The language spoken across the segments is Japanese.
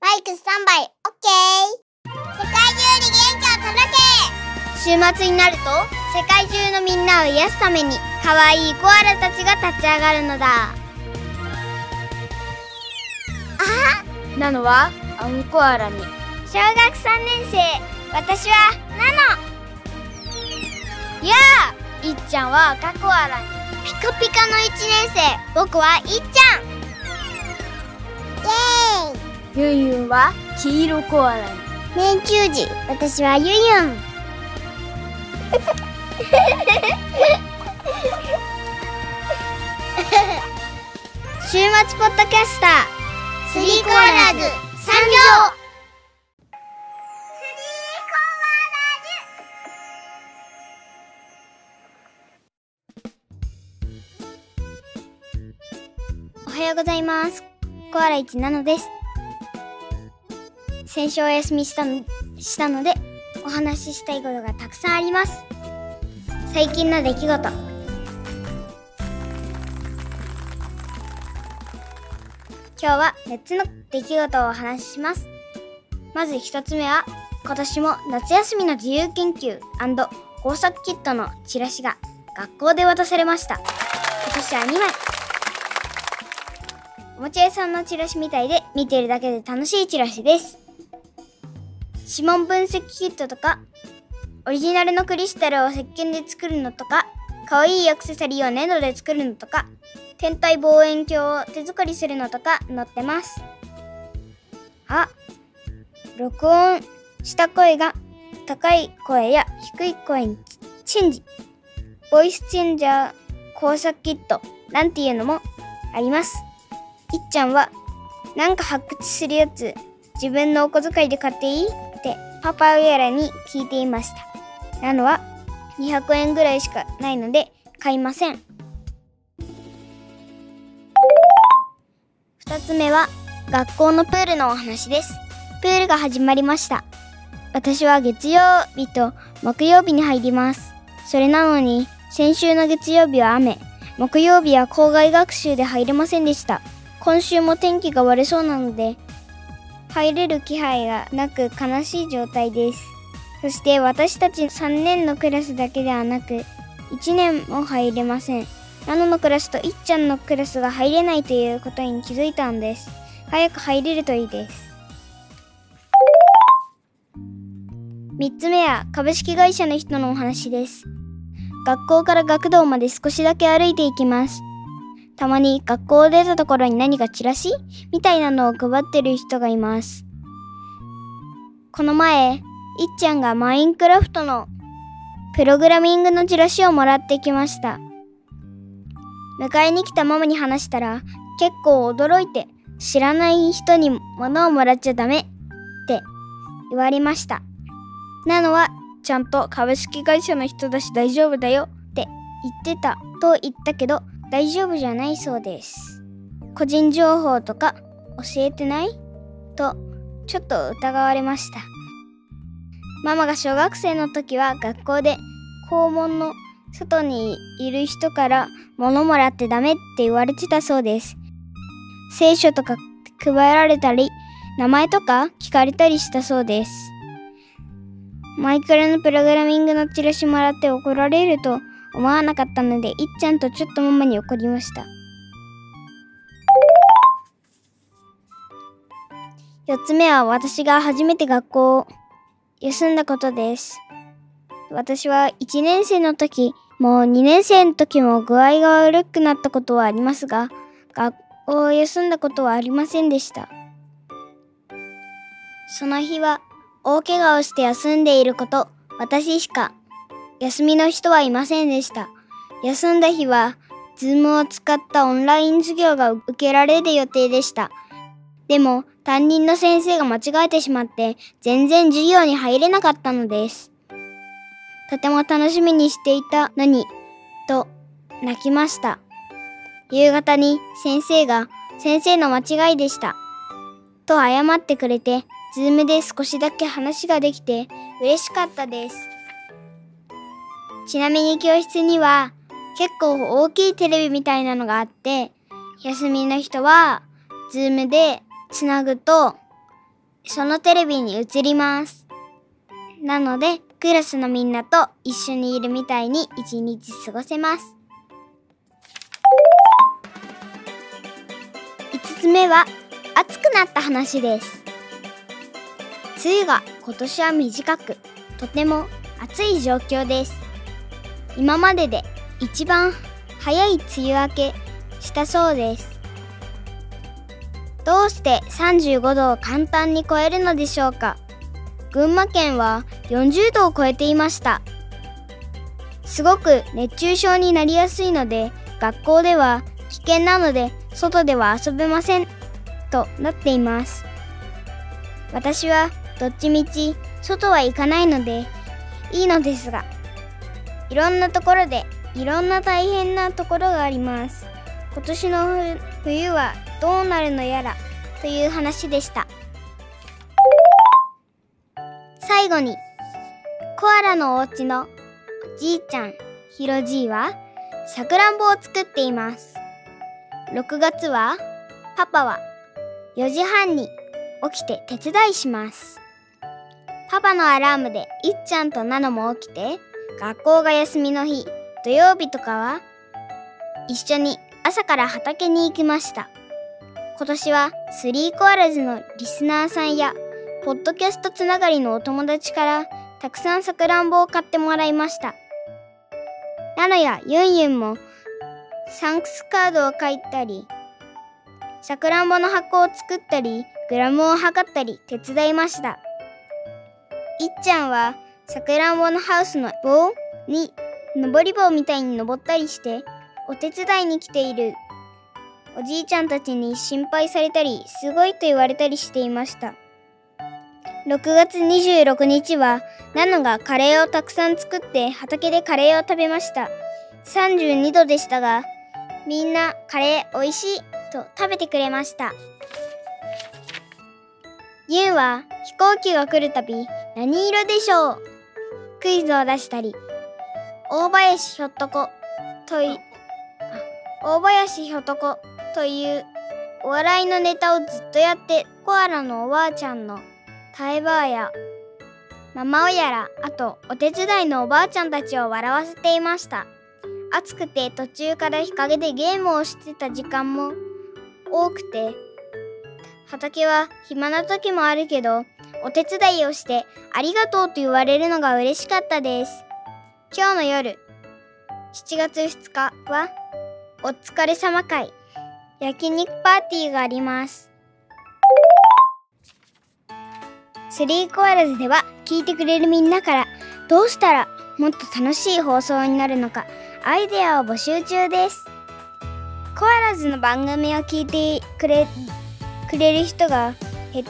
マイクスタンバイ、オッケー。世界中に元気を届け。週末になると、世界中のみんなを癒すために、可愛いコアラたちが立ち上がるのだ。あなのはアンコアラに。小学3年生、私は、ナノ。やあいっちゃんは赤コアラに。ピカピカの1年生、僕はいっちゃんユンユンは黄色コアラに。年中時私はユンユン。週末ポッドキャスター。スリーコアラーズ。参上。おはようございます。コアラ1なのです先週お休みしたのしたのでお話ししたいことがたくさんあります。最近の出来事。今日は3つの出来事をお話しします。まず1つ目は今年も夏休みの自由研究工作キットのチラシが学校で渡されました。今年は2枚。おもちゃ屋さんのチラシみたいで見てるだけで楽しいチラシです。指紋分析キットとかオリジナルのクリスタルを石鹸で作るのとか可愛いいアクセサリーを粘土で作るのとか天体望遠鏡を手作りするのとか載ってます。あ録音した声が高い声や低い声にチェンジ。ボイスチェンジャー工作キットなんていうのもあります。いっちゃんは、なんか発掘するやつ、自分のお小遣いで買っていい？パパウェラに聞いていました。なのは、200円ぐらいしかないので買いません。2つ目は、学校のプールのお話です。プールが始まりました。私は月曜日と木曜日に入ります。それなのに、先週の月曜日は雨、木曜日は校外学習で入れませんでした。今週も天気が悪そうなので、入れる気配がなく悲しい状態です。そして私たち3年のクラスだけではなく、1年も入れません。ナノのクラスといっちゃんのクラスが入れないということに気づいたんです。早く入れるといいです。3つ目は株式会社の人のお話です。学校から学童まで少しだけ歩いていきます。たまに学校を出たところに何かチラシみたいなのを配ってる人がいます。この前、いっちゃんがマインクラフトのプログラミングのチラシをもらってきました。迎えに来たママに話したら結構驚いて知らない人に物をもらっちゃダメって言われました。なのはちゃんと株式会社の人だし大丈夫だよって言ってたと言ったけど大丈夫じゃないそうです。個人情報とか教えてない？とちょっと疑われました。ママが小学生の時は学校で校門の外にいる人から物もらってダメって言われてたそうです。聖書とか配られたり、名前とか聞かれたりしたそうです。マイクラのプログラミングのチラシもらって怒られると思わなかったので、いっちゃんとちょっとママに怒りました。4つ目は私が初めて学校を休んだことです。私は1年生の時、もう2年生の時も具合が悪くなったことはありますが、学校を休んだことはありませんでした。その日は大怪我をして休んでいること、私しか休みの人はいませんでした。休んだ日は、ズームを使ったオンライン授業が受けられる予定でした。でも、担任の先生が間違えてしまって、全然授業に入れなかったのです。とても楽しみにしていたのに、と、泣きました。夕方に先生が、先生の間違いでした。と謝ってくれて、ズームで少しだけ話ができて嬉しかったです。ちなみに教室には結構大きいテレビみたいなのがあって、休みの人は、ズームでつなぐと、そのテレビに映ります。なので、クラスのみんなと一緒にいるみたいに一日過ごせます。5つ目は、暑くなった話です。梅雨が今年は短く、とても暑い状況です。今までで一番早い梅雨明けしたそうです。どうして35度を簡単に超えるのでしょうか？群馬県は40度を超えていました。すごく熱中症になりやすいので学校では危険なので外では遊べません。となっています。私はどっちみち外は行かないのでいいのですが。いろんなところでいろんな大変なところがあります。今年の冬はどうなるのやらという話でした。最後にコアラのお家のおじいちゃんひろじいはさくらんぼを作っています。6月はパパは4時半に起きて手伝いします。パパのアラームでいっちゃんとナノも起きて学校が休みの日土曜日とかは一緒に朝から畑に行きました。今年はスリーコアラズのリスナーさんやポッドキャストつながりのお友達からたくさんさくらんぼを買ってもらいました。ナノやユンユンもサンクスカードを書いたりさくらんぼの箱を作ったりグラムを測ったり手伝いました。いっちゃんはさくらんぼのハウスの棒に登り棒みたいに登ったりしてお手伝いに来ているおじいちゃんたちに心配されたりすごいと言われたりしていました。6月26日はナノがカレーをたくさん作って畑でカレーを食べました。32度でしたがみんなカレーおいしいと食べてくれました。ユンは飛行機が来るたび何色でしょう？クイズを出したり大林ひょっとことい大林ひょとこというお笑いのネタをずっとやってコアラのおばあちゃんのタエバーやママオやらあとお手伝いのおばあちゃんたちを笑わせていました。暑くて途中から日陰でゲームをしてた時間も多くて畑は暇な時もあるけどお手伝いをしてありがとうと言われるのが嬉しかったです。今日の夜7月2日はお疲れ様会焼肉パーティーがあります。スリーコアラズでは聞いてくれるみんなからどうしたらもっと楽しい放送になるのかアイデアを募集中です。コアラズの番組を聞いてくれくれる人が減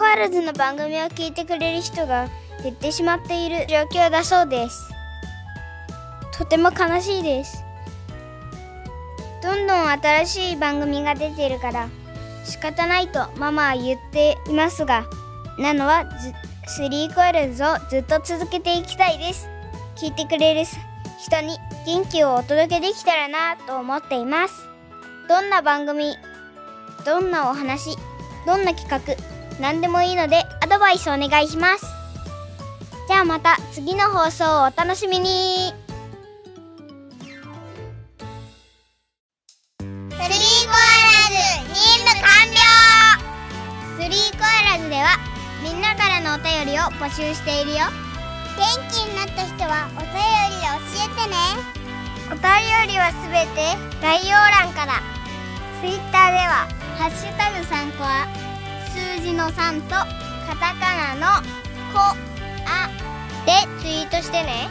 コアラズの番組を聞いてくれる人が減ってしまっている状況だそうです。とても悲しいです。どんどん新しい番組が出てるから仕方ないとママは言っていますがなのはスリーコアラズをずっと続けていきたいです。聞いてくれる人に元気をお届けできたらなと思っています。どんな番組どんなお話どんな企画何でもいいのでアドバイスお願いします。じゃあまた次の放送をお楽しみに。スリーコアラズ任務完了スリーコアラズではみんなからのお便りを募集しているよ。元気になった人はお便りで教えてね。お便りはすべて概要欄から。ツイッターでは「ハッシュタグ3コア」数字の3とカタカナの「コア」でツイートしてね。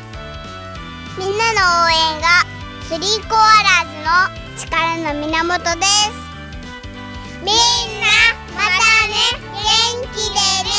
みんなの応援がスリーコアラーズの力の源です。みんなまたね。元気でね